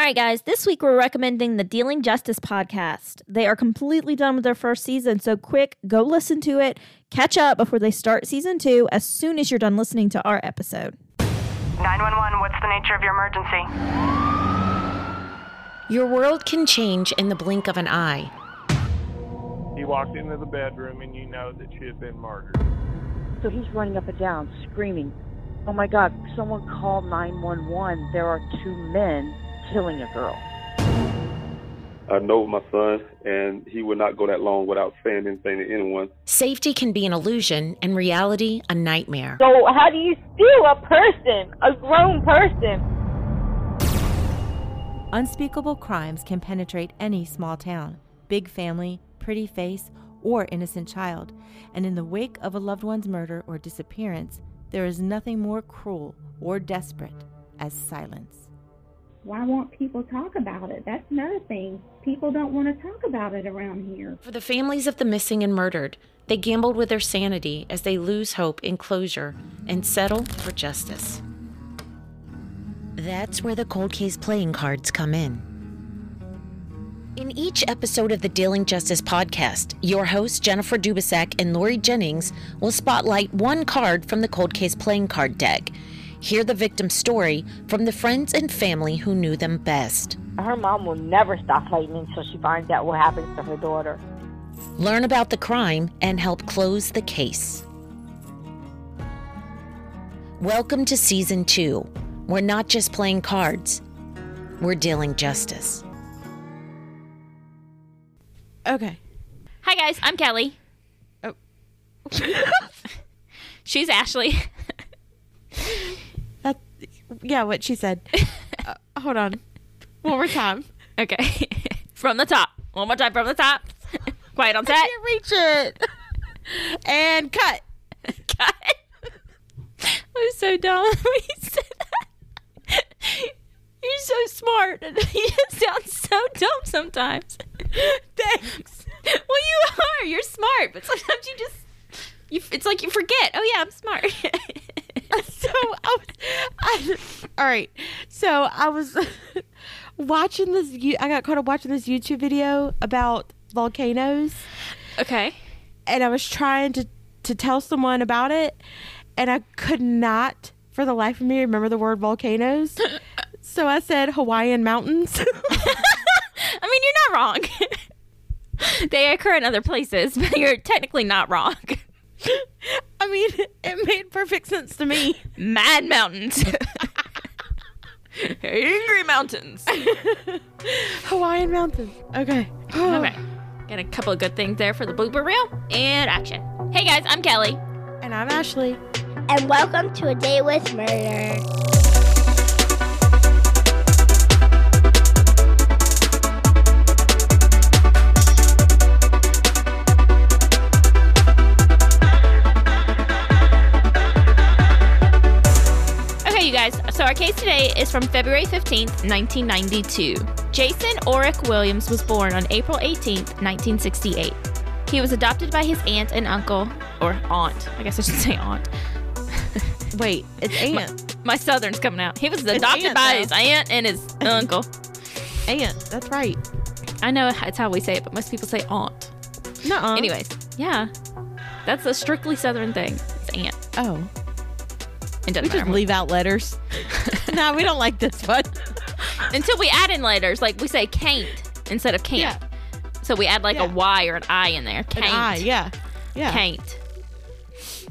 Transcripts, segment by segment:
All right, guys, this week we're recommending the Dealing Justice podcast. They are completely done with their first season, so quick, go listen to it, catch up before they start season two as soon as you're done listening to our episode. 911, what's the nature of your emergency? Your world can change in the blink of an eye. He walked into the bedroom and you know that she had been murdered. So he's running up and down, screaming, Oh my God, someone call 911. There are two men killing a girl. I know my son, and he would not go that long without saying anything to anyone. Safety can be an illusion and reality a nightmare. So, how do you steal a person, a grown person? Unspeakable crimes can penetrate any small town, big family, pretty face, or innocent child. And in the wake of a loved one's murder or disappearance, there is nothing more cruel or desperate as silence. Why won't people talk about it? That's another thing. People don't want to talk about it around here. For the families of the missing and murdered, they gambled with their sanity as they lose hope in closure and settle for justice. That's where the cold case playing cards come in. In each episode of the Dealing Justice podcast, your hosts Jennifer Dubasek and Lori Jennings will spotlight one card from the cold case playing card deck Hear the victim's story from the friends and family who knew them best. Her mom will never stop fighting until she finds out what happened to her daughter. Learn about the crime and help close the case. Welcome to season two. We're not just playing cards, we're dealing justice. Okay. Hi, guys, I'm Kelly. Oh. She's Ashley. Yeah, what she said. uh, hold on. One more time. Okay. from the top. One more time from the top. Quiet on set. I can't reach it. and cut. cut. I'm so dumb when you said that. You're so smart. You sound so dumb sometimes. Thanks. Well, you are. You're smart, but sometimes you just you. It's like you forget. Oh yeah, I'm smart. so I was, I, all right. So I was watching this. I got caught up watching this YouTube video about volcanoes. Okay. And I was trying to to tell someone about it, and I could not, for the life of me, remember the word volcanoes. so I said Hawaiian mountains. I mean, you're not wrong. they occur in other places, but you're technically not wrong. I mean, it made perfect sense to me. Mad mountains. Angry mountains. Hawaiian mountains. Okay. okay. Got a couple of good things there for the blooper reel and action. Hey guys, I'm Kelly. And I'm Ashley. And welcome to A Date with Murder. So our case today is from February 15th, 1992. Jason Oric Williams was born on April 18th, 1968. He was adopted by his aunt and uncle, or aunt. I guess I should say aunt. Wait, it's aunt. My, my southern's coming out. He was adopted aunt, by though. his aunt and his uncle. Aunt, that's right. I know it's how we say it, but most people say aunt. No. Anyways, yeah, that's a strictly southern thing. It's aunt. Oh. It doesn't we just leave out letters. no, we don't like this one. Until we add in letters, like we say can't instead of can't. Yeah. So we add like yeah. a Y or an I in there. Can't. An I, yeah. Yeah. Can't.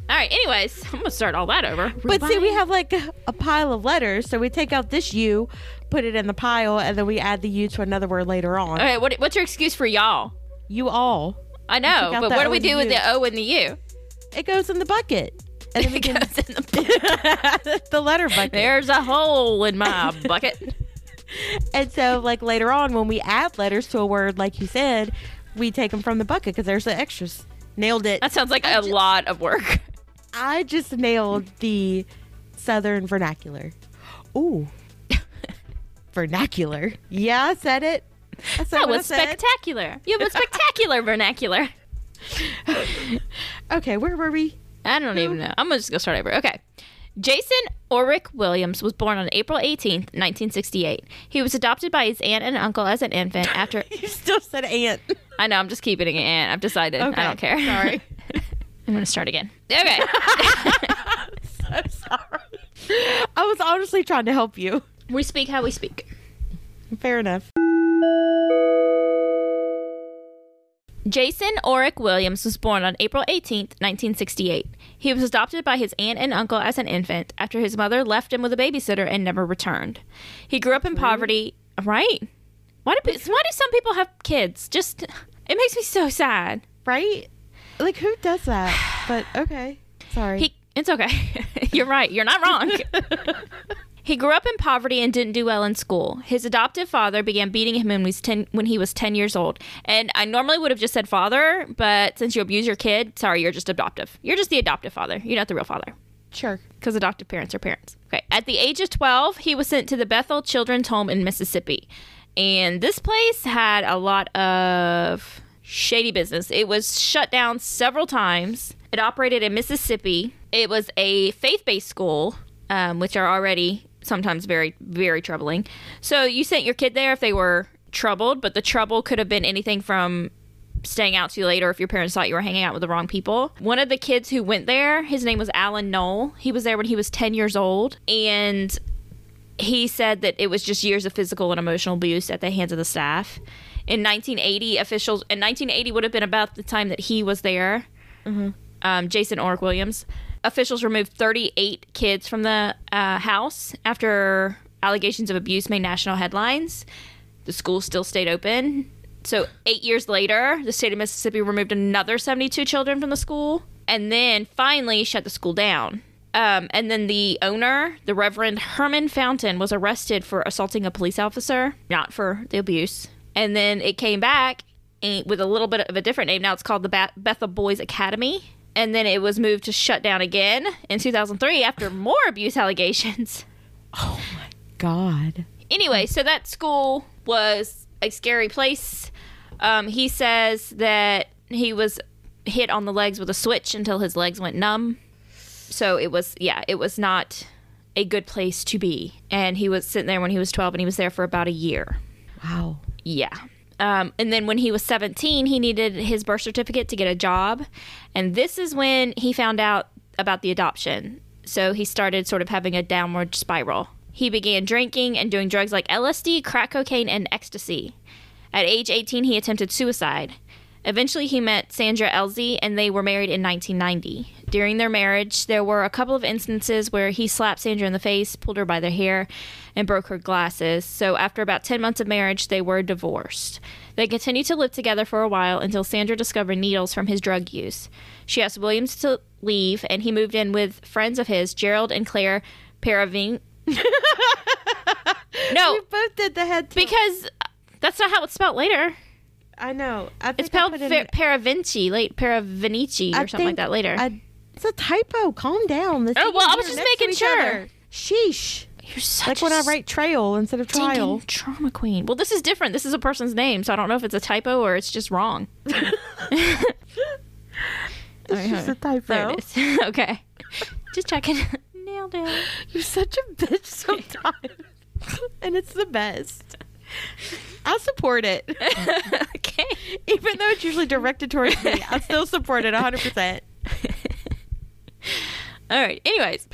All right. Anyways, I'm gonna start all that over. But see, we have like a, a, pile of letters, so we take out this U, put it in the pile, and then we add the U to another word later on. All right. What, what's your excuse for y'all? You all. I know, but what do we do with the O and the U? It goes in the bucket and then we can the, the letter bucket. There's a hole in my bucket. and so, like later on, when we add letters to a word, like you said, we take them from the bucket because there's the extras. Nailed it. That sounds like I a just, lot of work. I just nailed the southern vernacular. Ooh. vernacular. Yeah, I said it. I said that was spectacular. You have a spectacular vernacular. okay, where were we? I don't even know. I'm just gonna just go start over. Okay. Jason Oric Williams was born on April 18th, 1968. He was adopted by his aunt and uncle as an infant after. you still said aunt. I know, I'm just keeping it aunt. I've decided. Okay, I don't care. sorry. I'm going to start again. Okay. I'm so sorry. I was honestly trying to help you. we speak how we speak. Fair enough. Jason Oric Williams was born on April 18, 1968. He was adopted by his aunt and uncle as an infant after his mother left him with a babysitter and never returned. He grew up in poverty. Right? Why do, why do some people have kids? Just, it makes me so sad. Right? Like who does that? But okay. Sorry. He, it's okay. You're right. You're not wrong. he grew up in poverty and didn't do well in school. His adoptive father began beating him when he was 10, when he was 10 years old. And I normally would have just said father, but since you abuse your kid, sorry, you're just adoptive. You're just the adoptive father. You're not the real father. sure. Because adoptive parents are parents. Okay. At the age of 12, he was sent to the Bethel Children's Home in Mississippi. And this place had a lot of shady business. It was shut down several times. It operated in Mississippi. It was a faith based school, um, which are already sometimes very, very troubling. So you sent your kid there if they were troubled, but the trouble could have been anything from staying out too late or if your parents thought you were hanging out with the wrong people. One of the kids who went there, his name was Alan Knoll. He was there when he was 10 years old and he said that it was just years of physical and emotional abuse at the hands of the staff. In 1980, officials in 1980 would have been about the time that he was there. Um, Jason Oric Williams. Officials removed 38 kids from the uh, house after allegations of abuse made national headlines. The school still stayed open. So, eight years later, the state of Mississippi removed another 72 children from the school and then finally shut the school down. Um, and then the owner, the Reverend Herman Fountain, was arrested for assaulting a police officer, not for the abuse. And then it came back with a little bit of a different name. Now it's called the Bethel Boys Academy. And then it was moved to shut down again in 2003 after more abuse allegations. Oh my God. Anyway, so that school was a scary place. Um, he says that he was hit on the legs with a switch until his legs went numb. So it was, yeah, it was not a good place to be. And he was sitting there when he was 12 and he was there for about a year. Wow. Yeah. Um, and then when he was 17, he needed his birth certificate to get a job. And this is when he found out about the adoption. So he started sort of having a downward spiral. He began drinking and doing drugs like LSD, crack cocaine, and ecstasy. At age 18, he attempted suicide. Eventually, he met Sandra Elzy, and they were married in 1990. During their marriage, there were a couple of instances where he slapped Sandra in the face, pulled her by the hair, and broke her glasses. So, after about 10 months of marriage, they were divorced. They continued to live together for a while until Sandra discovered needles from his drug use. She asked Williams to leave, and he moved in with friends of his, Gerald and Claire Paravine. no, We both did the head tilt. because uh, that's not how it's spelled later. I know. I It's spelled Fer- Paravinci, late Paravinici, or something like that later. I- it's a typo. Calm down. Oh, well, I was just making sure. Sheesh. You're such Like a when I write trail instead of trial. trauma queen. Well, this is different. This is a person's name, so I don't know if it's a typo or it's just wrong. It's just a typo. There it is. okay. Just checking. Nailed it. You're such a bitch sometimes. and it's the best. I support it. okay. Even though it's usually directed towards me, I still support it 100%. All right. Anyways,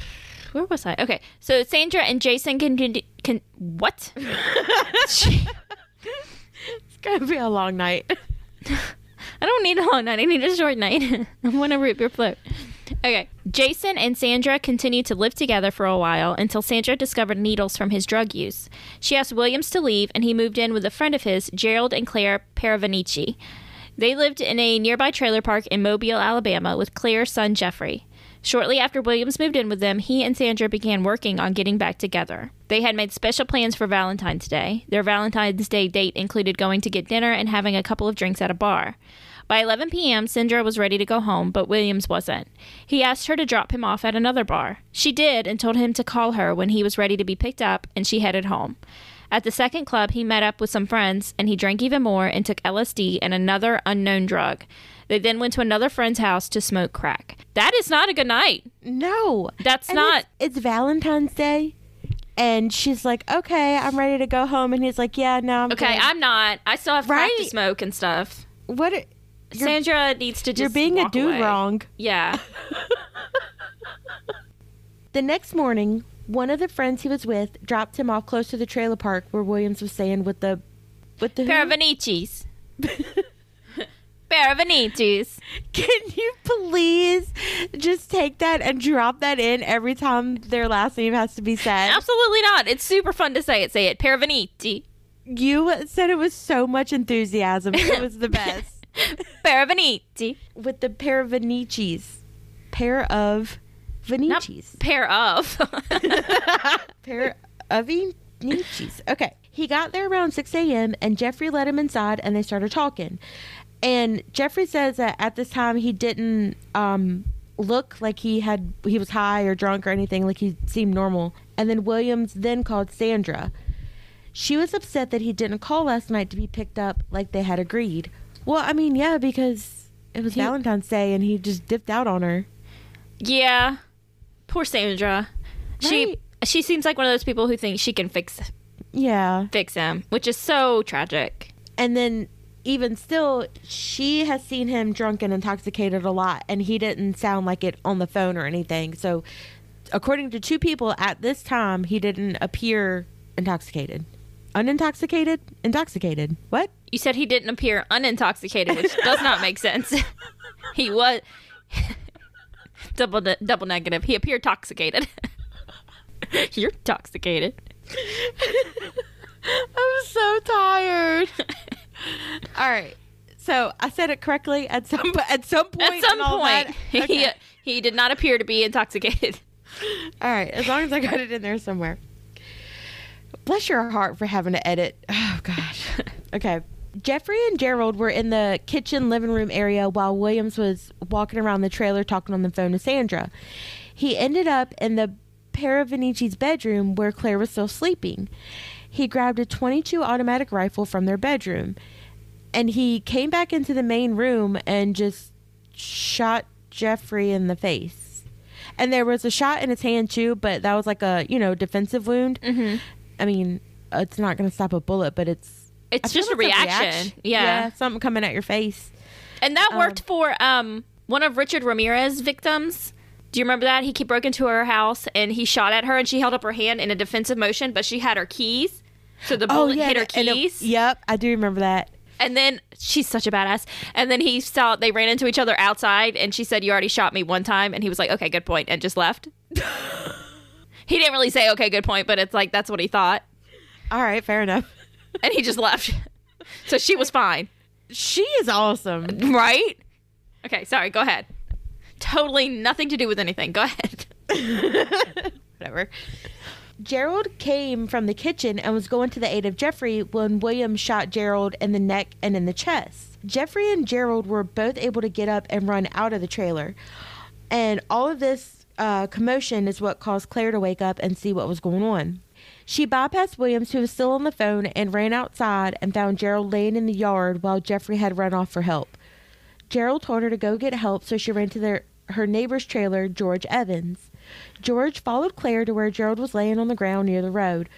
where was I? Okay. So Sandra and Jason can can, can what? It's going to be a long night. I don't need a long night. I need a short night. I want to root your float. Okay. Jason and Sandra continued to live together for a while until Sandra discovered needles from his drug use. She asked Williams to leave, and he moved in with a friend of his, Gerald and Claire Paravanici. They lived in a nearby trailer park in Mobile, Alabama, with Claire's son, Jeffrey. Shortly after Williams moved in with them, he and Sandra began working on getting back together. They had made special plans for Valentine's Day. Their Valentine's Day date included going to get dinner and having a couple of drinks at a bar. By 11 p.m., Sandra was ready to go home, but Williams wasn't. He asked her to drop him off at another bar. She did and told him to call her when he was ready to be picked up, and she headed home. At the second club, he met up with some friends and he drank even more and took LSD and another unknown drug. They then went to another friend's house to smoke crack. That is not a good night. No. That's And not. It's, it's Valentine's Day. And she's like, okay, I'm ready to go home. And he's like, yeah, no, I'm Okay, good." I'm not. I still have crack to smoke and stuff. What? You're- Sandra needs to just. You're being a dude away. wrong. Yeah. The next morning, one of the friends he was with dropped him off close to the trailer park where Williams was staying with the with the Pair of Vanicis. Pair of Vanicis. Can you please just take that and drop that in every time their last name has to be said? Absolutely not. It's super fun to say it. Say it. Pair. You said it with so much enthusiasm. It was the best. Pair of Vanici. with the pair of Vanicis. Pair of Vanicis. Pair of. pair of Vanicis. Okay. He got there around 6 a.m. and Jeffrey let him inside and they started talking. And Jeffrey says that at this time he didn't um, look like he had he was high or drunk or anything. Like he seemed normal. And then Williams then called Sandra. She was upset that he didn't call last night to be picked up like they had agreed. Well, I mean, yeah, because it was He- Valentine's Day and he just dipped out on her. yeah. Poor Sandra. She she seems like one of those people who thinks she can fix Yeah. fix him, which is so tragic. And then even still, she has seen him drunk and intoxicated a lot, and he didn't sound like it on the phone or anything. So, according to two people at this time, he didn't appear intoxicated. Unintoxicated? Intoxicated. What? You said he didn't appear unintoxicated, which does not make sense. he was double double negative. He appeared intoxicated. You're intoxicated. I'm so tired. All right. So I said it correctly at some at some point. At some point, that? he he did not appear to be intoxicated. All right, as long as I got it in there somewhere. Bless your heart for having to edit. Oh gosh. Okay. Jeffrey and Gerald were in the kitchen living room area while Williams was walking around the trailer talking on the phone to Sandra. He ended up in the Paravanici's bedroom where Claire was still sleeping. He grabbed a 22 automatic rifle from their bedroom and he came back into the main room and just shot Jeffrey in the face. And there was a shot in his hand too, but that was like a, you know, defensive wound. Mm-hmm. I mean, it's not going to stop a bullet, but it's It's just a it's reaction. Yeah. something coming at your face. And that worked for um one of Richard Ramirez's victims. Do you remember that? He broke into her house and he shot at her and she held up her hand in a defensive motion, but she had her keys. So the bullet hit her and it- keys. yep, I do remember that. And then she's such a badass. And then he saw they ran into each other outside, and she said, "You already shot me one time." And he was like, "Okay, good point," and just left. he didn't really say, "Okay, good point," but it's like that's what he thought, All right, fair enough. And he just left. so she was fine, She is awesome. right? Okay, sorry. Go ahead. Totally nothing to do with anything. Go ahead. Whatever. Gerald came from the kitchen and was going to the aid of Jeffrey when William shot Gerald in the neck and in the chest. Jeffrey and Gerald were both able to get up and run out of the trailer. And all of this uh, commotion is what caused Claire to wake up and see what was going on. She bypassed Williams, who was still on the phone, and ran outside and found Gerald laying in the yard while Jeffrey had run off for help. Gerald told her to go get help, so she ran to their, her neighbor's trailer, George Evans. George followed Claire to where Gerald was laying on the ground near the road.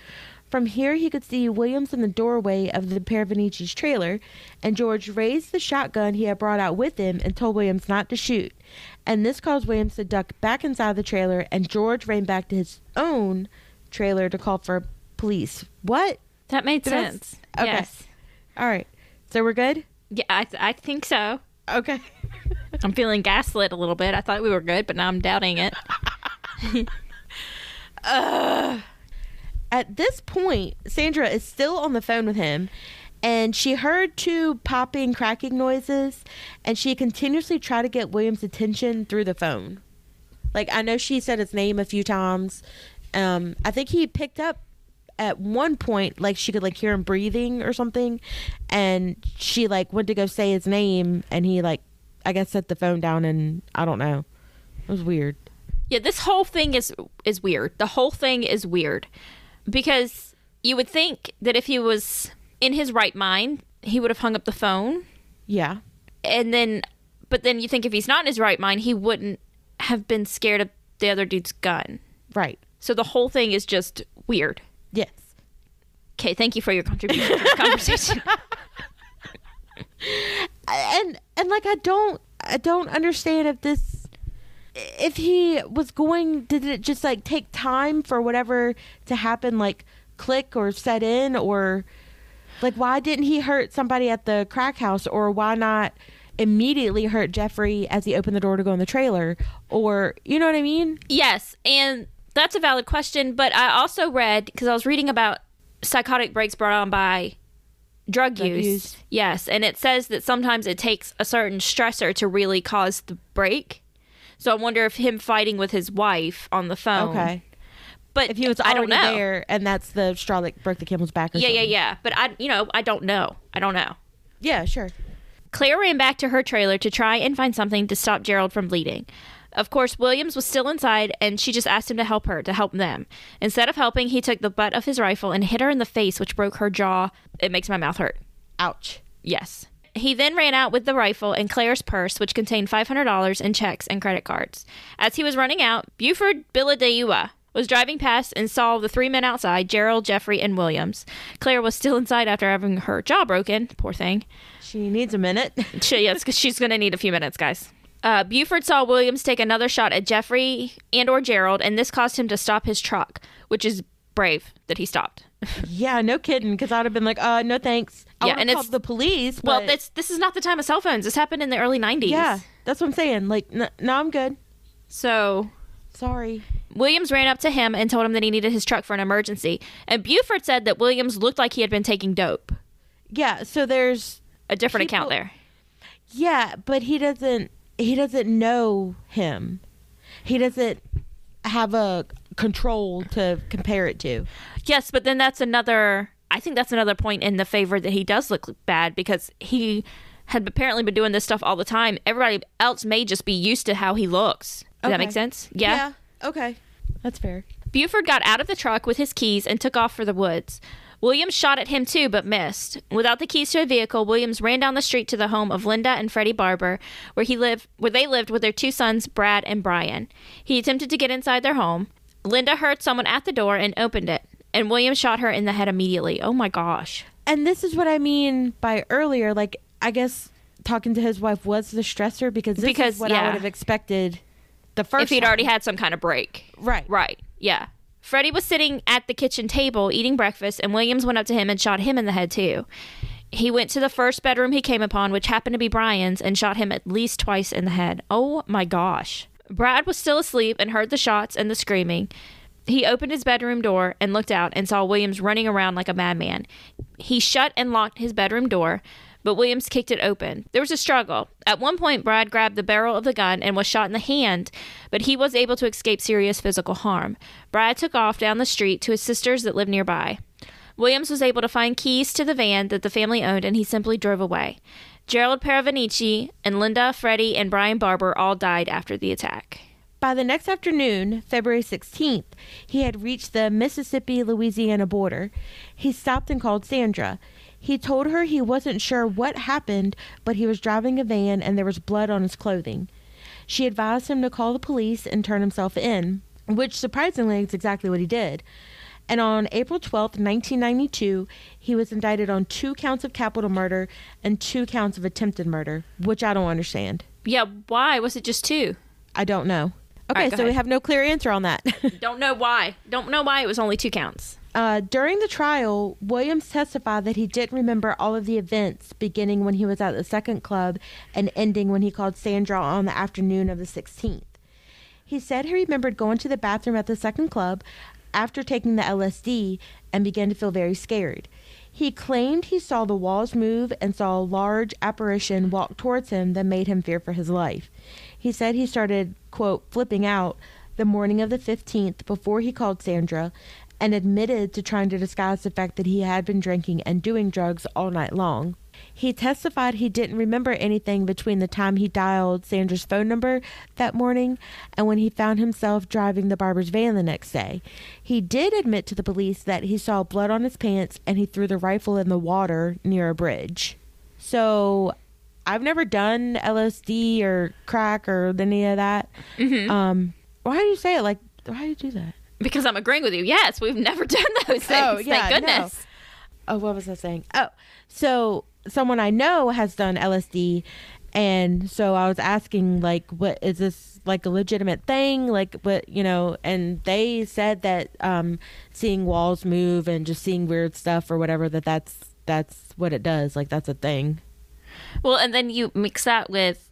From here, he could see Williams in the doorway of the Paravanici's trailer, and George raised the shotgun he had brought out with him and told Williams not to shoot. And this caused Williams to duck back inside the trailer, and George ran back to his own trailer to call for police. What? That made Did I sense. okay. Yes. All right. So we're good? Yeah, I, th- I think so. Okay. I'm feeling gaslit a little bit. I thought we were good, but now I'm doubting it. Uh, at this point, Sandra is still on the phone with him, and she heard two popping, cracking noises, and she continuously tried to get William's attention through the phone. Like, I know she said his name a few times. Um, I think he picked up at one point, like, she could, like, hear him breathing or something, and she, like, went to go say his name, and he, like, I guess set the phone down, and I don't know. It was weird. Yeah, this whole thing is is weird. The whole thing is weird because you would think that if he was in his right mind, he would have hung up the phone. Yeah. And then, but then you think if he's not in his right mind, he wouldn't have been scared of the other dude's gun. Right. So the whole thing is just weird. Yes. Okay, thank you for your contribution to the conversation. and and like I don't I don't understand if this if he was going did it just like take time for whatever to happen like click or set in or like why didn't he hurt somebody at the crack house or why not immediately hurt Jeffrey as he opened the door to go in the trailer or you know what I mean? Yes, and that's a valid question, but I also read because I was reading about psychotic breaks brought on by drug, Drug use. use. Yes, and it says that sometimes it takes a certain stressor to really cause the break. So I wonder if him fighting with his wife on the phone. Okay. But If he was I already don't know. there and that's the straw that broke the camel's back or Yeah, yeah, yeah. But I, you know, I don't know. I don't know. Yeah, sure. Claire ran back to her trailer to try and find something to stop Gerald from bleeding. Of course, Williams was still inside, and she just asked him to help her, to help them. Instead of helping, he took the butt of his rifle and hit her in the face, which broke her jaw. It makes my mouth hurt. Ouch. Yes. He then ran out with the rifle and Claire's purse, which contained $500 in checks and credit cards. As he was running out, Buford Billadeua was driving past and saw the three men outside Gerald, Jeffrey, and Williams. Claire was still inside after having her jaw broken. Poor thing. She needs a minute. She, yes, 'cause she's going to need a few minutes, guys. Uh, Buford saw Williams take another shot at Jeffrey and or Gerald, and this caused him to stop his truck, which is brave that he stopped. yeah, no kidding. Because I'd have been like, uh, no thanks. I Yeah, and it's- called the police. well, but- this this is not the time of cell phones. This happened in the early '90s. yeah, that's what I'm saying. Like, n- no, I'm good. So Sorry. Williams ran up to him and told him that he needed his truck for an emergency. And Buford said that Williams looked like he had been taking dope. Yeah, so there's A different account there. yeah, but he doesn't. He doesn't know him. He doesn't have a control to compare it to. Yes, but then that's another. I think that's another point in the favor that he does look bad because he had apparently been doing this stuff all the time. Everybody else may just be used to how he looks. Does that make sense? Yeah. Yeah. Okay. That's fair. Buford got out of the truck with his keys and took off for the woods. Williams shot at him too, but missed. Without the keys to a vehicle, Williams ran down the street to the home of Linda and Freddie Barber, where he lived, where they lived with their two sons, Brad and Brian. He attempted to get inside their home. Linda heard someone at the door and opened it, and Williams shot her in the head immediately. Oh my gosh! And this is what I mean by earlier. Like, I guess talking to his wife was the stressor because this Because, is what I would have expected. The first if he'd time. already had some kind of break. right, Right. Yeah. Freddie was sitting at the kitchen table eating breakfast, and Williams went up to him and shot him in the head, too. He went to the first bedroom he came upon, which happened to be Brian's, and shot him at least twice in the head. Oh my gosh. Brad was still asleep and heard the shots and the screaming. He opened his bedroom door and looked out and saw Williams running around like a madman. He shut and locked his bedroom door, but Williams kicked it open. There was a struggle. At one point, Brad grabbed the barrel of the gun and was shot in the hand, but he was able to escape serious physical harm. Brad took off down the street to his sisters that lived nearby. Williams was able to find keys to the van that the family owned and he simply drove away. Gerald Paravanici and Linda, Freddie, and Brian Barber all died after the attack. By the next afternoon, February 16th, he had reached the Mississippi Louisiana border. He stopped and called Sandra. He told her he wasn't sure what happened, but he was driving a van and there was blood on his clothing. She advised him to call the police and turn himself in, which surprisingly is exactly what he did. And on April 12th, 1992, he was indicted on two counts of capital murder and two counts of attempted murder, which I don't understand. Yeah, why was it just two? I don't know. Okay, right, so we have no clear answer on that. Don't know why. Don't know why it was only two counts. Uh, during the trial, Williams testified that he didn't remember all of the events beginning when he was at the second club and ending when he called Sandra on the afternoon of the 16th. He said he remembered going to the bathroom at the second club after taking the LSD and began to feel very scared. He claimed he saw the walls move and saw a large apparition walk towards him that made him fear for his life. He said he started, quote, flipping out the morning of the 15th before he called Sandra and admitted to trying to disguise the fact that he had been drinking and doing drugs all night long. He testified he didn't remember anything between the time he dialed Sandra's phone number that morning and when he found himself driving the barber's van the next day. He did admit to the police that he saw blood on his pants and he threw the rifle in the water near a bridge. So I've never done LSD or crack or any of that. Mhm. Um, why do you say it like? Why do you do that? Because I'm agreeing with you. Yes, we've never done those things. Oh, yeah, Thank no. goodness. Oh, what was I saying? Oh, so someone I know has done LSD, and so I was asking, like, what is this like a legitimate thing? Like, what you know? And they said that um, seeing walls move and just seeing weird stuff or whatever that that's that's what it does. Like, that's a thing. Well, and then you mix that with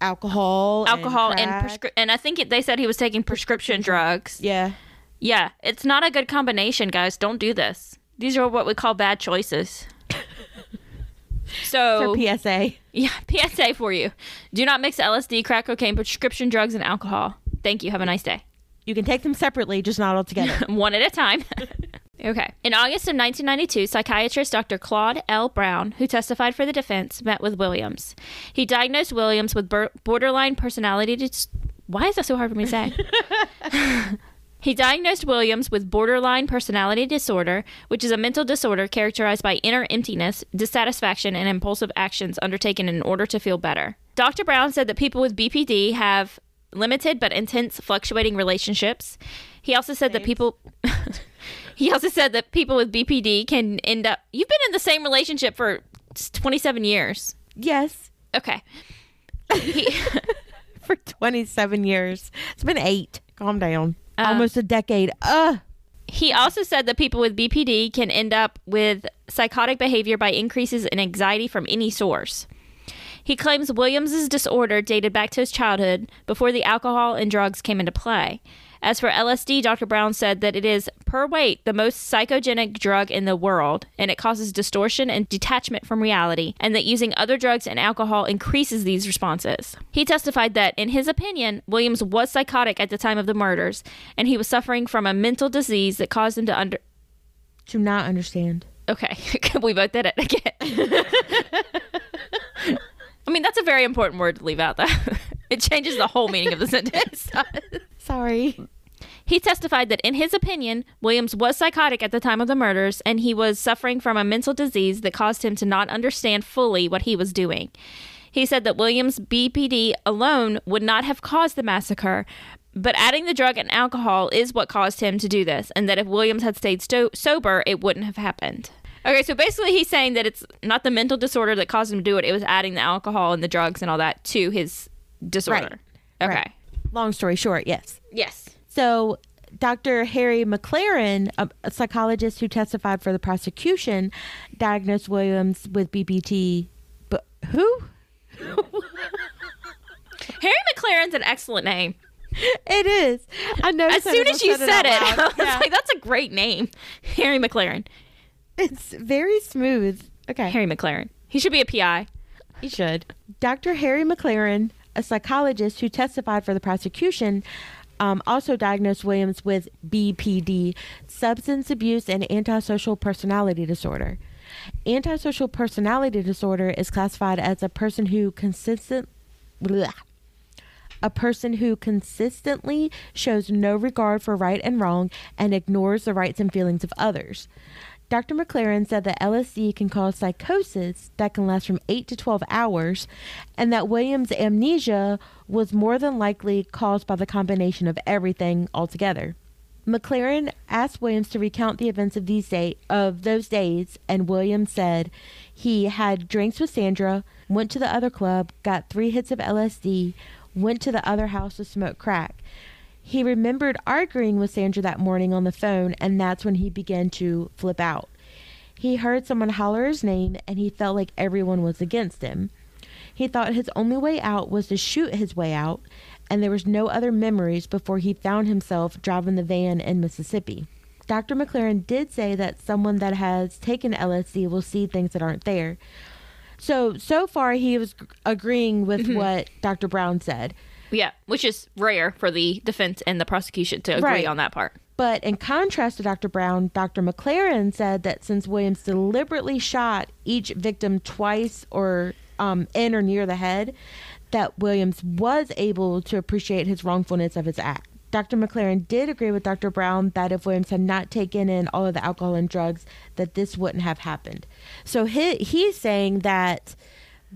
alcohol, alcohol, and prescri- and I think it, they said he was taking prescription drugs. Yeah. Yeah, it's not a good combination, guys. Don't do this. These are what we call bad choices. so For PSA. Yeah, PSA for you. Do not mix LSD, crack cocaine, prescription drugs, and alcohol. Thank you. Have a nice day. You can take them separately, just not all together. One at a time. okay. In August of 1992, psychiatrist Dr. Claude L. Brown, who testified for the defense, met with Williams. He diagnosed Williams with bor- borderline personality dis- Why is that so hard for me to say? He diagnosed Williams with borderline personality disorder, which is a mental disorder characterized by inner emptiness, dissatisfaction, and impulsive actions undertaken in order to feel better. Dr. Brown said that people with BPD have limited but intense fluctuating relationships. He also said that people He also said that people with BPD can end up You've been in the same relationship for 27 years. Yes. Okay. For 27 years. It's been eight. Calm down. Uh, Almost a decade. Ugh. He also said that people with BPD can end up with psychotic behavior by increases in anxiety from any source. He claims Williams's disorder dated back to his childhood before the alcohol and drugs came into play. As for LSD, Dr. Brown said that it is, per weight, the most psychogenic drug in the world, and it causes distortion and detachment from reality, and that using other drugs and alcohol increases these responses. He testified that, in his opinion, Williams was psychotic at the time of the murders, and he was suffering from a mental disease that caused him to under. To not understand. Okay, we both did it again. I mean, that's a very important word to leave out, though. It changes the whole meaning of the sentence. Sorry. He testified that, in his opinion, Williams was psychotic at the time of the murders and he was suffering from a mental disease that caused him to not understand fully what he was doing. He said that Williams' BPD alone would not have caused the massacre, but adding the drug and alcohol is what caused him to do this, and that if Williams had stayed sto- sober, it wouldn't have happened. Okay, so basically, he's saying that it's not the mental disorder that caused him to do it, it was adding the alcohol and the drugs and all that to his disorder. Right. Okay. Right. Long story short, yes. Yes. So, Dr. Harry McLaren, a, psychologist who testified for the prosecution, diagnosed Williams with BPT. But who? Harry McLaren's an excellent name. It is. I know. As soon as you said it, I was loud. like, that's a great name. Harry McLaren. It's very smooth. Okay. Harry McLaren. He should be a PI. He should. Dr. Harry McLaren, a psychologist who testified for the prosecution, um, also diagnosed Williams with BPD, substance abuse and antisocial personality disorder. Antisocial personality disorder is classified as a person who consistent bleh, a person who consistently shows no regard for right and wrong and ignores the rights and feelings of others. Dr. McLaren said that LSD can cause psychosis that can last from 8 to 12 hours, and that Williams' amnesia was more than likely caused by the combination of everything altogether. McLaren asked Williams to recount the events of these day of those days, and Williams said he had drinks with Sandra, went to the other club, got three hits of LSD, went to the other house to smoke crack. He remembered arguing with Sandra that morning on the phone, and that's when he began to flip out. He heard someone holler his name, and he felt like everyone was against him. He thought his only way out was to shoot his way out, and there was no other memories before he found himself driving the van in Mississippi. Dr. McLaren did say that someone that has taken LSD will see things that aren't there. So, so far, he was agreeing with Mhm. what Dr. Brown said. Yeah, which is rare for the defense and the prosecution to agree Right. on that part. But in contrast to Dr. Brown, Dr. McLaren said that since Williams deliberately shot each victim twice or um, in or near the head, that Williams was able to appreciate his wrongfulness of his act. Dr. McLaren did agree with Dr. Brown that if Williams had not taken in all of the alcohol and drugs, that this wouldn't have happened. So he, he's saying that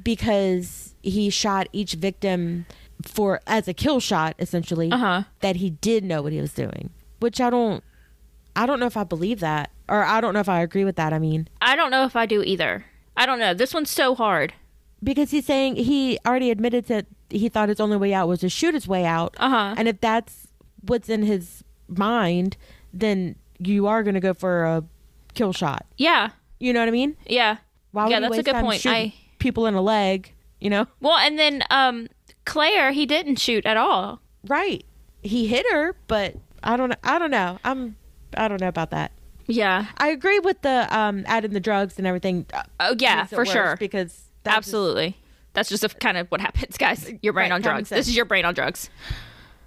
because he shot each victim for as a kill shot, essentially, Uh-huh. that he did know what he was doing. Which I don't, I don't know if I believe that, or I don't know if I agree with that. I mean, I don't know if I do either. I don't know. This one's so hard. because he's saying he already admitted that he thought his only way out was to shoot his way out. Uh huh. And if that's what's in his mind, then you are going to go for a kill shot. Yeah. You know what I mean? Yeah. Why would yeah, that's a good point. I people in a leg, you know? well, and then um, Claire, he didn't shoot at all. Right. He hit her, but I don't I don't know. I'm I don't know about that. Yeah. I agree with the um adding the drugs and everything. Oh yeah, for sure. because that's Absolutely. That's just a, kind of what happens, guys. Your brain Right, on drugs. sense. This is your brain on drugs.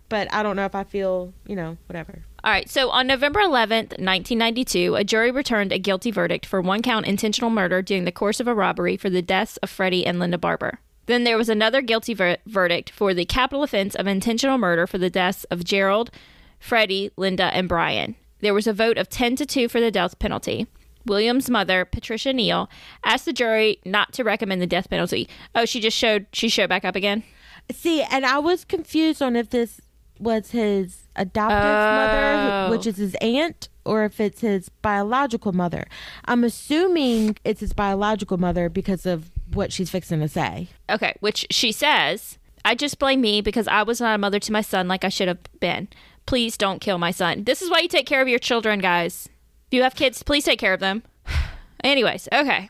but I don't know if I feel, you know, whatever. All right. So on November 11th, 1992, a jury returned a guilty verdict for one count intentional murder during the course of a robbery for the deaths of Freddie and Linda Barber. Then there was another guilty ver- verdict for the capital offense of intentional murder for the deaths of Gerald, Freddie, Linda, and Brian. There was a vote of 10 to 2 for the death penalty. William's mother, Patricia Neal, asked the jury not to recommend the death penalty. Oh, she just showed she showed back up again. See, and I was confused on if this was his adoptive mother, Oh. who- which is his aunt, or if it's his biological mother. I'm assuming it's his biological mother because of what she's fixing to say. Okay, which she says, I just blame me because I was not a mother to my son like I should have been. Please don't kill my son. This is why you take care of your children, guys. If you have kids, please take care of them. Anyways, okay.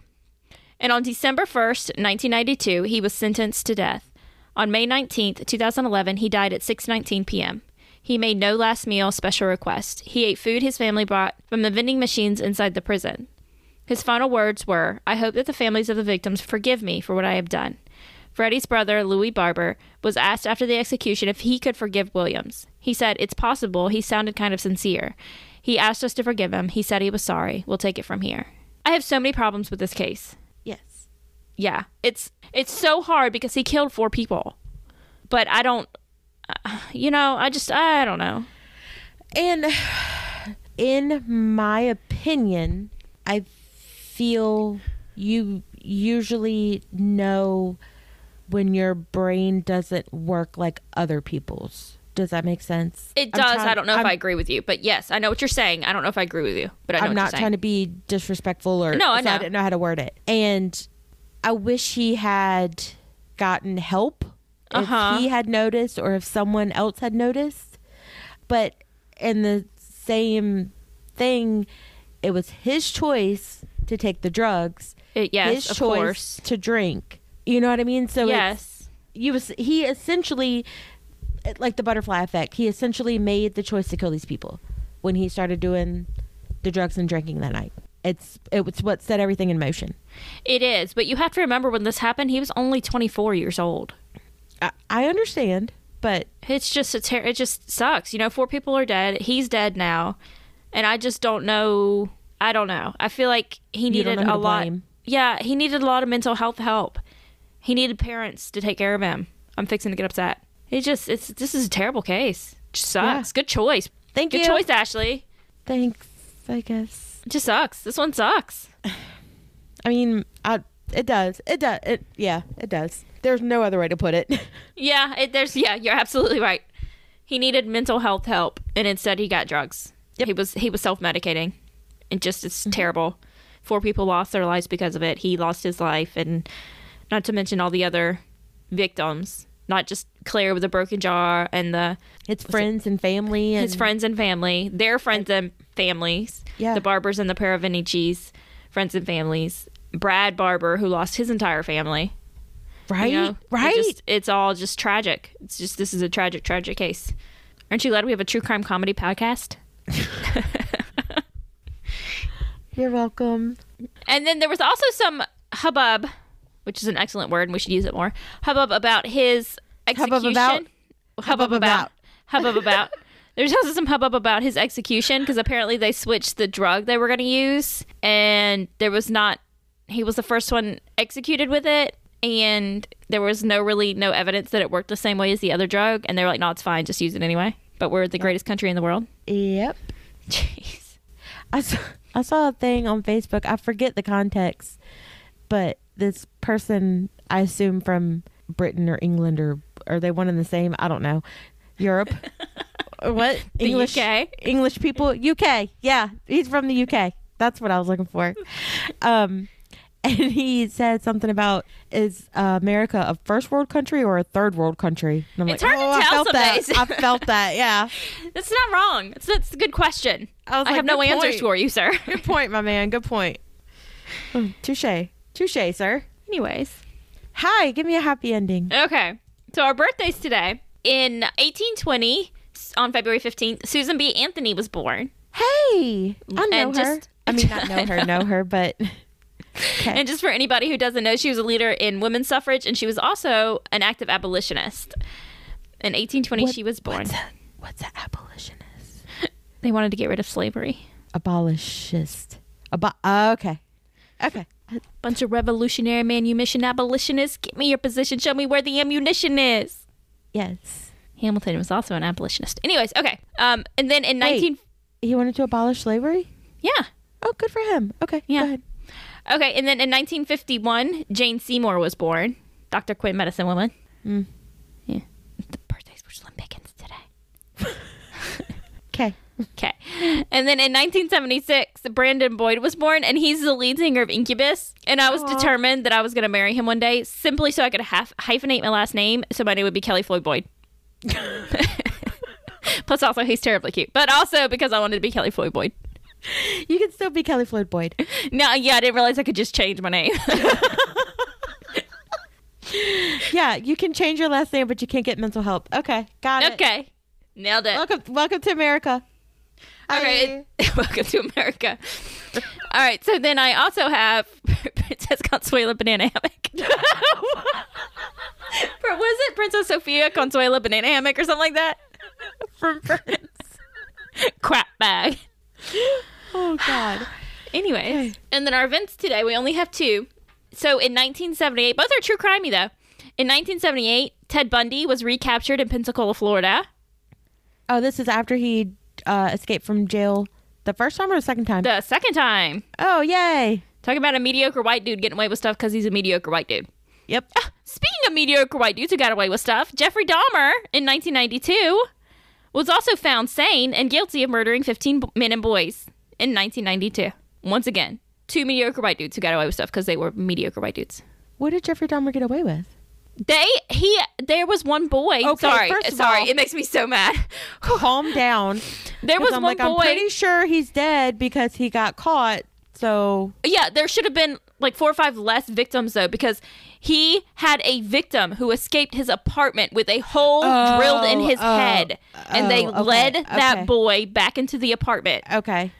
And on December 1st, 1992, he was sentenced to death. On May 19th, 2011, he died at 6:19 p.m. He made no last meal special request. He ate food his family brought from the vending machines inside the prison. His final words were, I hope that the families of the victims forgive me for what I have done. Freddie's brother, Louis Barber, was asked after the execution if he could forgive Williams. He said, It's possible. He sounded kind of sincere. He asked us to forgive him. He said he was sorry. We'll take it from here. I have so many problems with this case. Yes. Yeah, it's it's so hard because he killed four people. But I don't uh, you know, I just I don't know. And in my opinion, I feel you usually know when your brain doesn't work like other people's. Does that make sense? It I'm does. trying- I don't know I'm- if I agree with you, but yes, I know what you're saying. I don't know if I agree with you, but I know I'm what not trying to be disrespectful or No, I so know. didn't know how to word it. And I wish he had gotten help Uh-huh. if he had noticed or if someone else had noticed. But in the same thing, it was his choice to take the drugs. It- yes, his of choice course. to drink. You know what I mean? So Yes. it's, you was he essentially like the butterfly effect. He essentially made the choice to kill these people when he started doing the drugs and drinking that night. It's it was what set everything in motion. It is, but you have to remember when this happened, he was only 24 years old. I, I understand, but It's just a ter- it just sucks. You know, four people are dead. He's dead now, and I just don't know. I don't know. I feel like he needed a lot. blame. Yeah, he needed a lot of mental health help. He needed parents to take care of him. I'm fixing to get upset. It just it's this is a terrible case. Just sucks. Good choice. Thank Good you. Good choice, Ashley. thanks. I guess. It just sucks. This one sucks. I mean, I, it does. It does. It yeah, it does. There's no other way to put it. Yeah, it, there's yeah, you're absolutely right. He needed mental health help, and instead he got drugs. He was he was self medicating, and just it's mm-hmm. terrible. Four people lost their lives because of it. He lost his life, and not to mention all the other victims. Not just Claire with a broken jaw, and the It's friends and family and his friends and family, their friends and families. Yeah. the Barbers and the Paravinicis, friends and families. Brad Barber, who lost his entire family. right, You know, it right. just- it's all just tragic. It's just this is a tragic, tragic case. Aren't you glad we have a true crime comedy podcast? You're welcome. And then there was also some hubbub, which is an excellent word, and we should use it more. Hubbub about his execution. Hubbub about? Hubbub about. Hubbub about. There's also some hubbub about his execution because apparently they switched the drug they were going to use, and there was not. He was the first one executed with it, and there was no really no evidence that it worked the same way as the other drug. And they were like, "No, it's fine. Just use it anyway." But we're the greatest country in the world. Yep. Jeez. I saw, I saw a thing on Facebook. I forget the context, but this person, I assume from Britain or England or are they one and the same? I don't know. Europe. what? The English UK? English people. UK. Yeah, he's from the UK. That's what I was looking for. Um, and he said something about is uh, America a first world country or a third world country? And I'm It's like, hard to oh, I felt that. I felt that. Yeah. That's not wrong. It's, that's a good question. I, I like, have no good answers for you, sir. Good point, my man. Good point. Oh, Touche. Touche, sir. Anyways. Hi, give me a happy ending. Okay. So our birthdays today. In 1820, on February 15th, Susan B. Anthony was born. Hey, I know And her. just- I mean, not know her, know her, but And just for anybody who doesn't know, she was a leader in women's suffrage and she was also an active abolitionist. In 1820, What- she was born. what's an abolitionist? They wanted to get rid of slavery. Abolishist. Abo- uh, okay. Okay. Bunch of revolutionary manumission abolitionists. Get me your position. Show me where the ammunition is. Yes. Hamilton was also an abolitionist. Anyways, okay. Um, and then in Wait. 19 He wanted to abolish slavery? yeah. Oh, good for him. Okay. Yeah. Okay, and then in 1951, Jane Seymour was born. Dr. Quinn, medicine woman. Mm. Yeah. The birthdays were Slim Pickens today. Okay. Okay. And then in 1976, Brandon Boyd was born, and he's the lead singer of Incubus. And I was determined that I was going to marry him one day simply so I could half- hyphenate my last name so my name would be Kelly Floyd Boyd. Plus, also, he's terribly cute. But also because I wanted to be Kelly Floyd Boyd. You can still be Kelly Floyd Boyd. No, yeah, I didn't realize I could just change my name. yeah, you can change your last name, but you can't get mental help. Okay. Got it. okay. Nailed it. Welcome, welcome to America. Okay. Welcome to America. All right. So then I also have Princess Consuela Banana Hammock. Was it Princess Sophia Consuela Banana Hammock or something like that? From Prince. Crap bag. Oh, God. Anyways. And then our events today, we only have two. So in 1978, both are true crimey though. In 1978, Ted Bundy was recaptured in Pensacola, Florida. Oh, this is after he uh, escaped from jail the first time or the second time? The second time. oh, yay. Talking about a mediocre white dude getting away with stuff because he's a mediocre white dude. Yep. Speaking of mediocre white dudes who got away with stuff, Jeffrey Dahmer in 1992 was also found sane and guilty of murdering 15 b- men and boys in 1992. Once again, two mediocre white dudes who got away with stuff because they were mediocre white dudes. What did Jeffrey Dahmer get away with? They he there was one boy. Okay, sorry, sorry, all- it makes me so mad. Calm down. There was I'm one like, I'm pretty sure he's dead because he got caught. So Yeah, there should have been like four or five less victims though, because he had a victim who escaped his apartment with a hole drilled in Oh, his oh, head, and they oh, okay, led okay. that boy back into the apartment okay,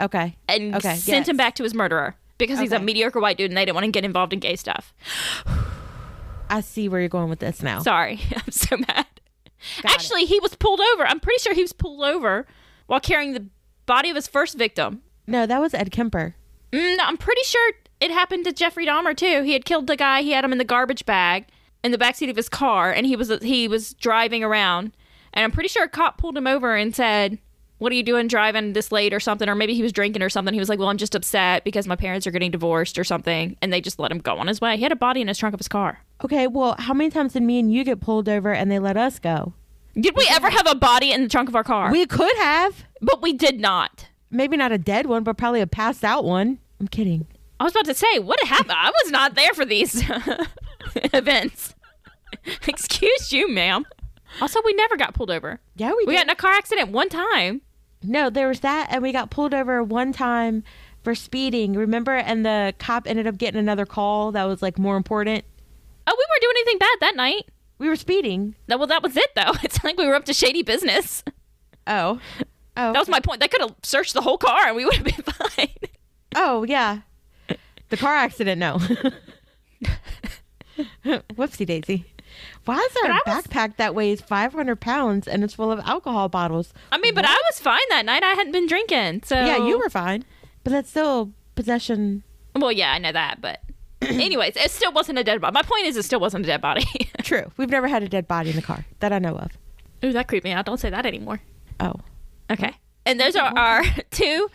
okay, and okay, sent him back to his murderer because he's a mediocre white dude and they didn't want to get involved in gay stuff. I see where you're going with this now. Sorry, I'm so mad. Got Actually, he was pulled over. I'm pretty sure he was pulled over while carrying the body of his first victim. no, that was Ed Kemper. Mm, I'm pretty sure it happened to Jeffrey Dahmer too. He had killed the guy. He had him in the garbage bag in the backseat of his car, and he was he was driving around. And I'm pretty sure a cop pulled him over and said, "What are you doing driving this late or something?" Or maybe he was drinking or something. He was like, "Well, I'm just upset because my parents are getting divorced or something," and they just let him go on his way. He had a body in his trunk of his car. Okay, well, how many times did me and you get pulled over and they let us go? Did we ever have a body in the trunk of our car? We could have. but we did not. Maybe not a dead one, but probably a passed out one. I'm kidding. I was about to say, what happened? I was not there for these events. Excuse you, ma'am. Also, we never got pulled over. Yeah, we, We did. got in a car accident one time. No, there was that, and we got pulled over one time for speeding. Remember? And the cop ended up getting another call that was like more important. Oh, we weren't doing anything bad that night. We were speeding. No, well, that was it, though. It's like we were up to shady business. Oh. Oh. That was my point. They could have searched the whole car and we would have been fine. Oh, yeah. The car accident, no. Whoopsie daisy. Why is there a backpack that weighs 500 pounds and it's full of alcohol bottles? I mean, but I was fine that night. I hadn't been drinking, so Yeah, you were fine. But that's still possession. Well, yeah, I know that, but anyways, it still wasn't a dead body. My point is, it still wasn't a dead body. True. We've never had a dead body in the car that I know of. Ooh, that creeped me out. Don't say that anymore. Oh. Okay. And those are our two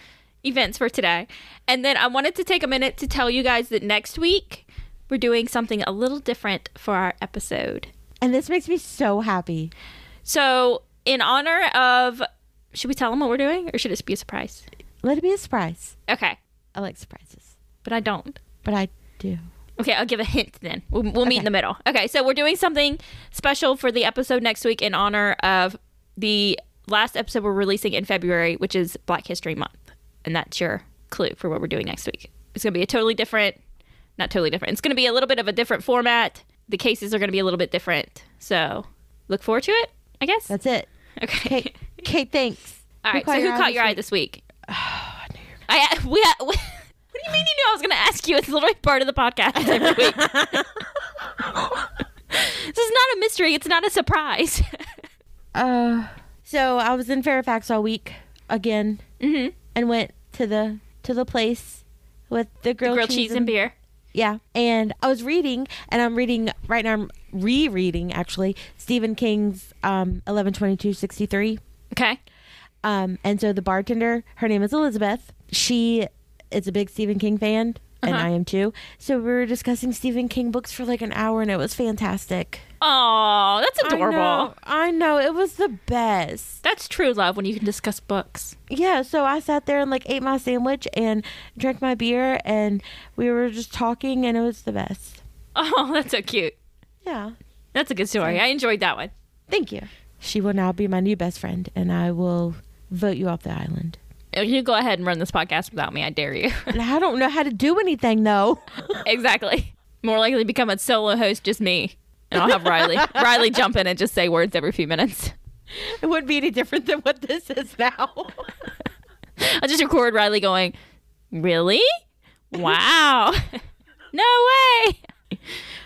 events for today. And then I wanted to take a minute to tell you guys that next week we're doing something a little different for our episode. And this makes me so happy. So, in honor of, should we tell them what we're doing or should it be a surprise? Let it be a surprise. Okay. I like surprises, But I don't. but I do. Okay, I'll give a hint then. We'll, we'll meet in the middle. Okay, so we're doing something special for the episode next week in honor of the last episode we're releasing in February, which is Black History Month. And that's your clue for what we're doing next week. It's going to be a totally different, not totally different. It's going to be a little bit of a different format. The cases are going to be a little bit different. So look forward to it, I guess. That's it. Okay. Kate, Kate thanks. All right, so who caught your eye this week? I knew. I we what do you mean you knew I was going to ask you? It's literally part of the podcast every week. this is not a mystery. It's not a surprise. Uh, so I was in Fairfax all week again, Mhm. and went to the to the place with the grilled, Grilled cheese and beer. Yeah, and I was reading, and I'm reading right now. I'm rereading actually Stephen King's um, eleven twenty two sixty three. Okay. Um, and so the bartender, her name is Elizabeth. She is a big Stephen King fan, and Uh-huh. I am too. So we were discussing Stephen King books for like an hour, and it was fantastic. Oh, that's adorable. I know, I know it was the best. That's true love when you can discuss books. Yeah, so I sat there and like ate my sandwich and drank my beer, and we were just talking, and it was the best. Oh, that's so cute. Yeah. That's a good story. I enjoyed that one. Thank you. She will now be my new best friend, and I will vote you off the island. You go ahead and run this podcast without me. I dare you. I don't know how to do anything though. exactly. More likely to become a solo host, just me. And I'll have Riley. Riley jump in and just say words every few minutes. It wouldn't be any different than what this is now. I'll just record Riley going, Really? Wow. no way.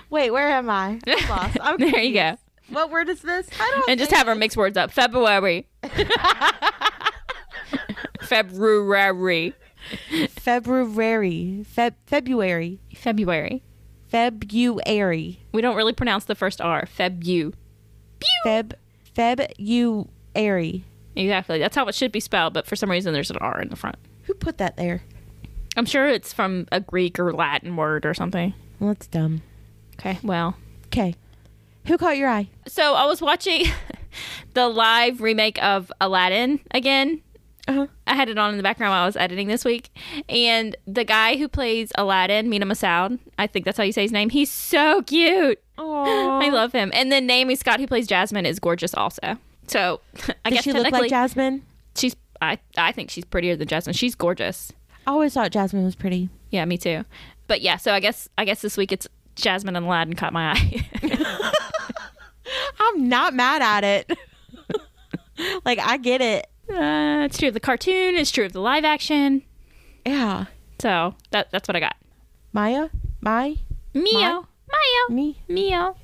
Wait, where am I? I'm lost. I'm there you go. What word is this? I don't And just have her mix words up. February. February. February. Feb February. February. February. We don't really pronounce the first R. Febu. Feb February. Exactly. That's how it should be spelled, but for some reason there's an R in the front. Who put that there? I'm sure it's from a Greek or Latin word or something. Well, that's dumb. Okay, well. Okay. Who caught your eye? So I was watching the live remake of Aladdin again. Uh-huh. I had it on in the background while I was editing this week. And the guy who plays Aladdin, Mena Massoud, I think that's how you say his name, he's so cute. Aww. I love him. And then Naomi Scott, who plays Jasmine, is gorgeous also. So I Does guess she look like Jasmine? She's I I think she's prettier than Jasmine. She's gorgeous. I always thought Jasmine was pretty. Yeah, me too. But yeah, so I guess I guess this week it's Jasmine and Aladdin caught my eye. I'm not mad at it. like I get it. Uh, it's true of the cartoon. It's true of the live action. Yeah. So that that's what I got. Maya? My? Meow, meow, Me? meow,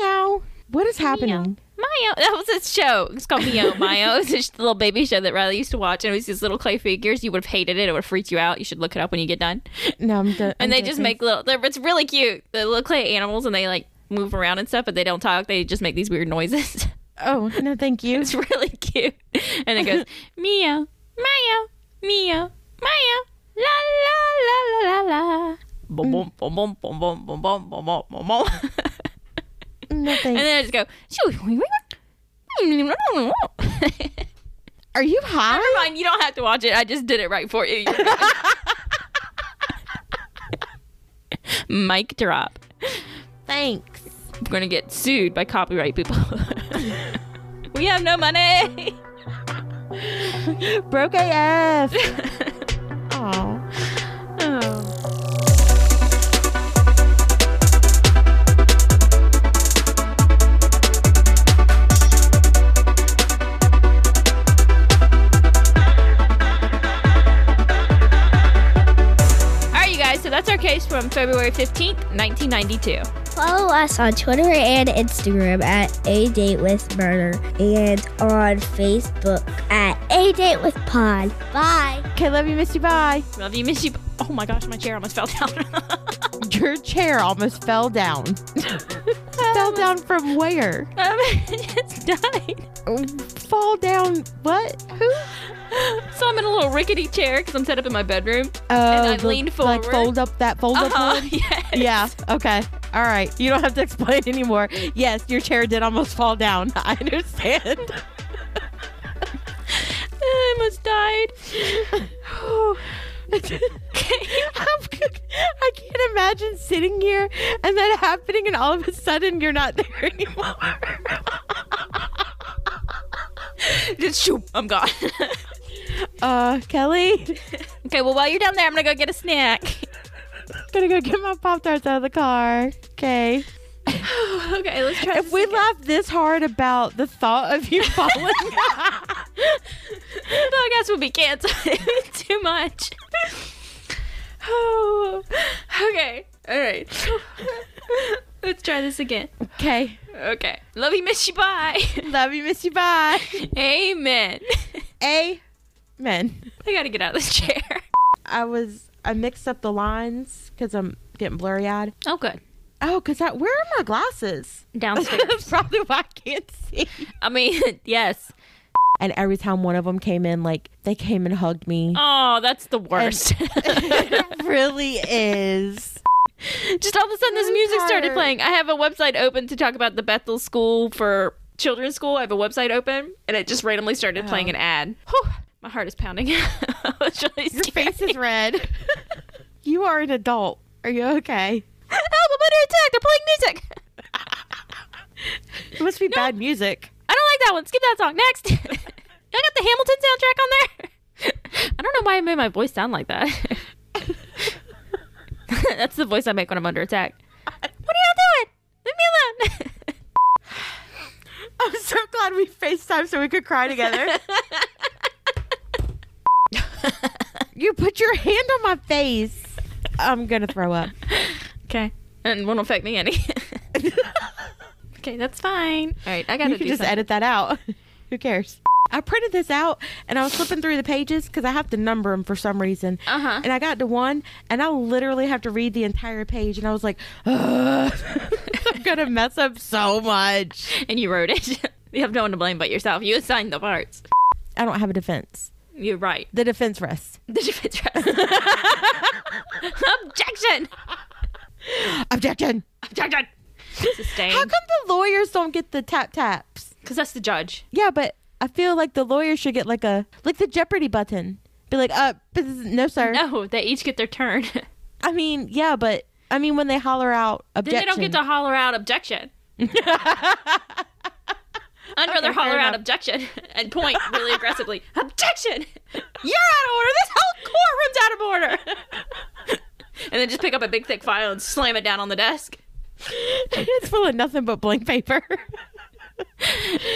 Meow. What is happening? Mayo. That was a show. It's called Mio Mayo. It's this little baby show that Riley used to watch, and it was these little clay figures. You would have hated it. It would have freaked you out. You should look it up when you get done. No, I'm done. And they just make little. They're, it's really cute. They look like animals, and they like move around and stuff, but they don't talk. They just make these weird noises. Oh no, thank you. It's really cute. And it goes meow, meow, meow, meow, la la la la la la. Boom boom mm. boom boom boom boom boom boom boom boom boom boom. No And then I just go. Are you high? Never mind. You don't have to watch it. I just did it right for you. Mic drop. Thanks. I'm gonna get sued by copyright people. we have no money. Broke AF. Aw. Oh. All right, you guys. So that's our case from February 15th, 1992. Follow us on Twitter and Instagram at A Date with Murder and on Facebook at A Date with Pod. Bye. Okay, love you, miss you, bye. Love you, miss you. Oh my gosh, my chair almost fell down. Your chair almost fell down. fell down from where? um, it's died. Fall down. What? Who? So I'm in a little rickety chair because I'm set up in my bedroom. Oh, and I the- leaned forward. Like fold up that fold up Uh-huh, one? yes. Yeah. Okay. All right. You don't have to explain anymore. Yes, your chair did almost fall down. I understand. I almost died. I can't imagine sitting here and that happening, and all of a sudden you're not there anymore. Just shoop, I'm gone. uh, Kelly, okay, well while you're down there, I'm gonna go get a snack. gonna go get my pop tarts out of the car. Okay. okay, let's try. If we laugh this hard about the thought of you falling, the podcast will be canceled. Too much. Oh, okay. All right. Let's try this again. okay. Okay. Love you, miss you. Bye. Love you, miss you. Bye. Amen. Amen. I gotta get out of this chair. I was I mixed up the lines because I'm getting blurry eyed. Oh, good. Oh, cause I where are my glasses? Downstairs. That's probably why I can't see. I mean, yes. And every time one of them came in, like they came and hugged me. Oh, that's the worst. it really is. Just all of a sudden, this music started playing. I have a website open to talk about the Bethel School for Children's School. I have a website open, and it just randomly started oh. playing an ad. Whew, my heart is pounding. Really Your face is red. you are an adult. Are you okay? Help! I'm under attack. They're playing music. It must be bad music. I don't like that one. Skip that song. Next. I got the Hamilton soundtrack on there. I don't know why I made my voice sound like that. That's the voice I make when I'm under attack. What are y'all doing? Leave me alone. I'm so glad we FaceTime so we could cry together. you put your hand on my face. I'm gonna throw up. Okay. And won't affect me any. okay, that's fine. All right, I gotta You can just something. edit that out. Who cares? I printed this out and I was flipping through the pages because I have to number them for some reason. Uh huh. And I got to one and I literally have to read the entire page and I was like, "Ugh, I'm gonna mess up so much. And you wrote it. you have no one to blame but yourself. You assigned the parts. I don't have a defense. You're right. The defense rests. The defense rests. Objection. Objection. Objection. Sustained. How come the lawyers don't get the tap taps? Because that's the judge. Yeah, but I feel like the lawyers should get like a like the Jeopardy button. Be like, uh, no, sir. No, they each get their turn. I mean, yeah, but I mean when they holler out then they don't get to holler out objection. I'd rather Okay, holler out objection and point really aggressively. Objection! You're out of order. This whole courtroom's out of order. And then just pick up a big thick file and slam it down on the desk. it's full of nothing but blank paper.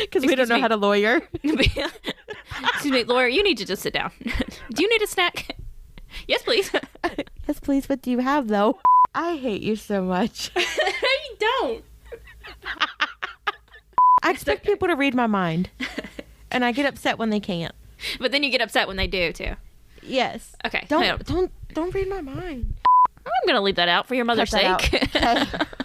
Because we don't know me. how to lawyer. Excuse me, lawyer. You need to just sit down. do you need a snack? yes, please. yes, please. What do you have though? I hate you so much. you don't. I expect people to read my mind, and I get upset when they can't. But then you get upset when they do too. Yes. Okay. Don't don't don't read my mind. I'm gonna leave that out for your mother's sake. Okay.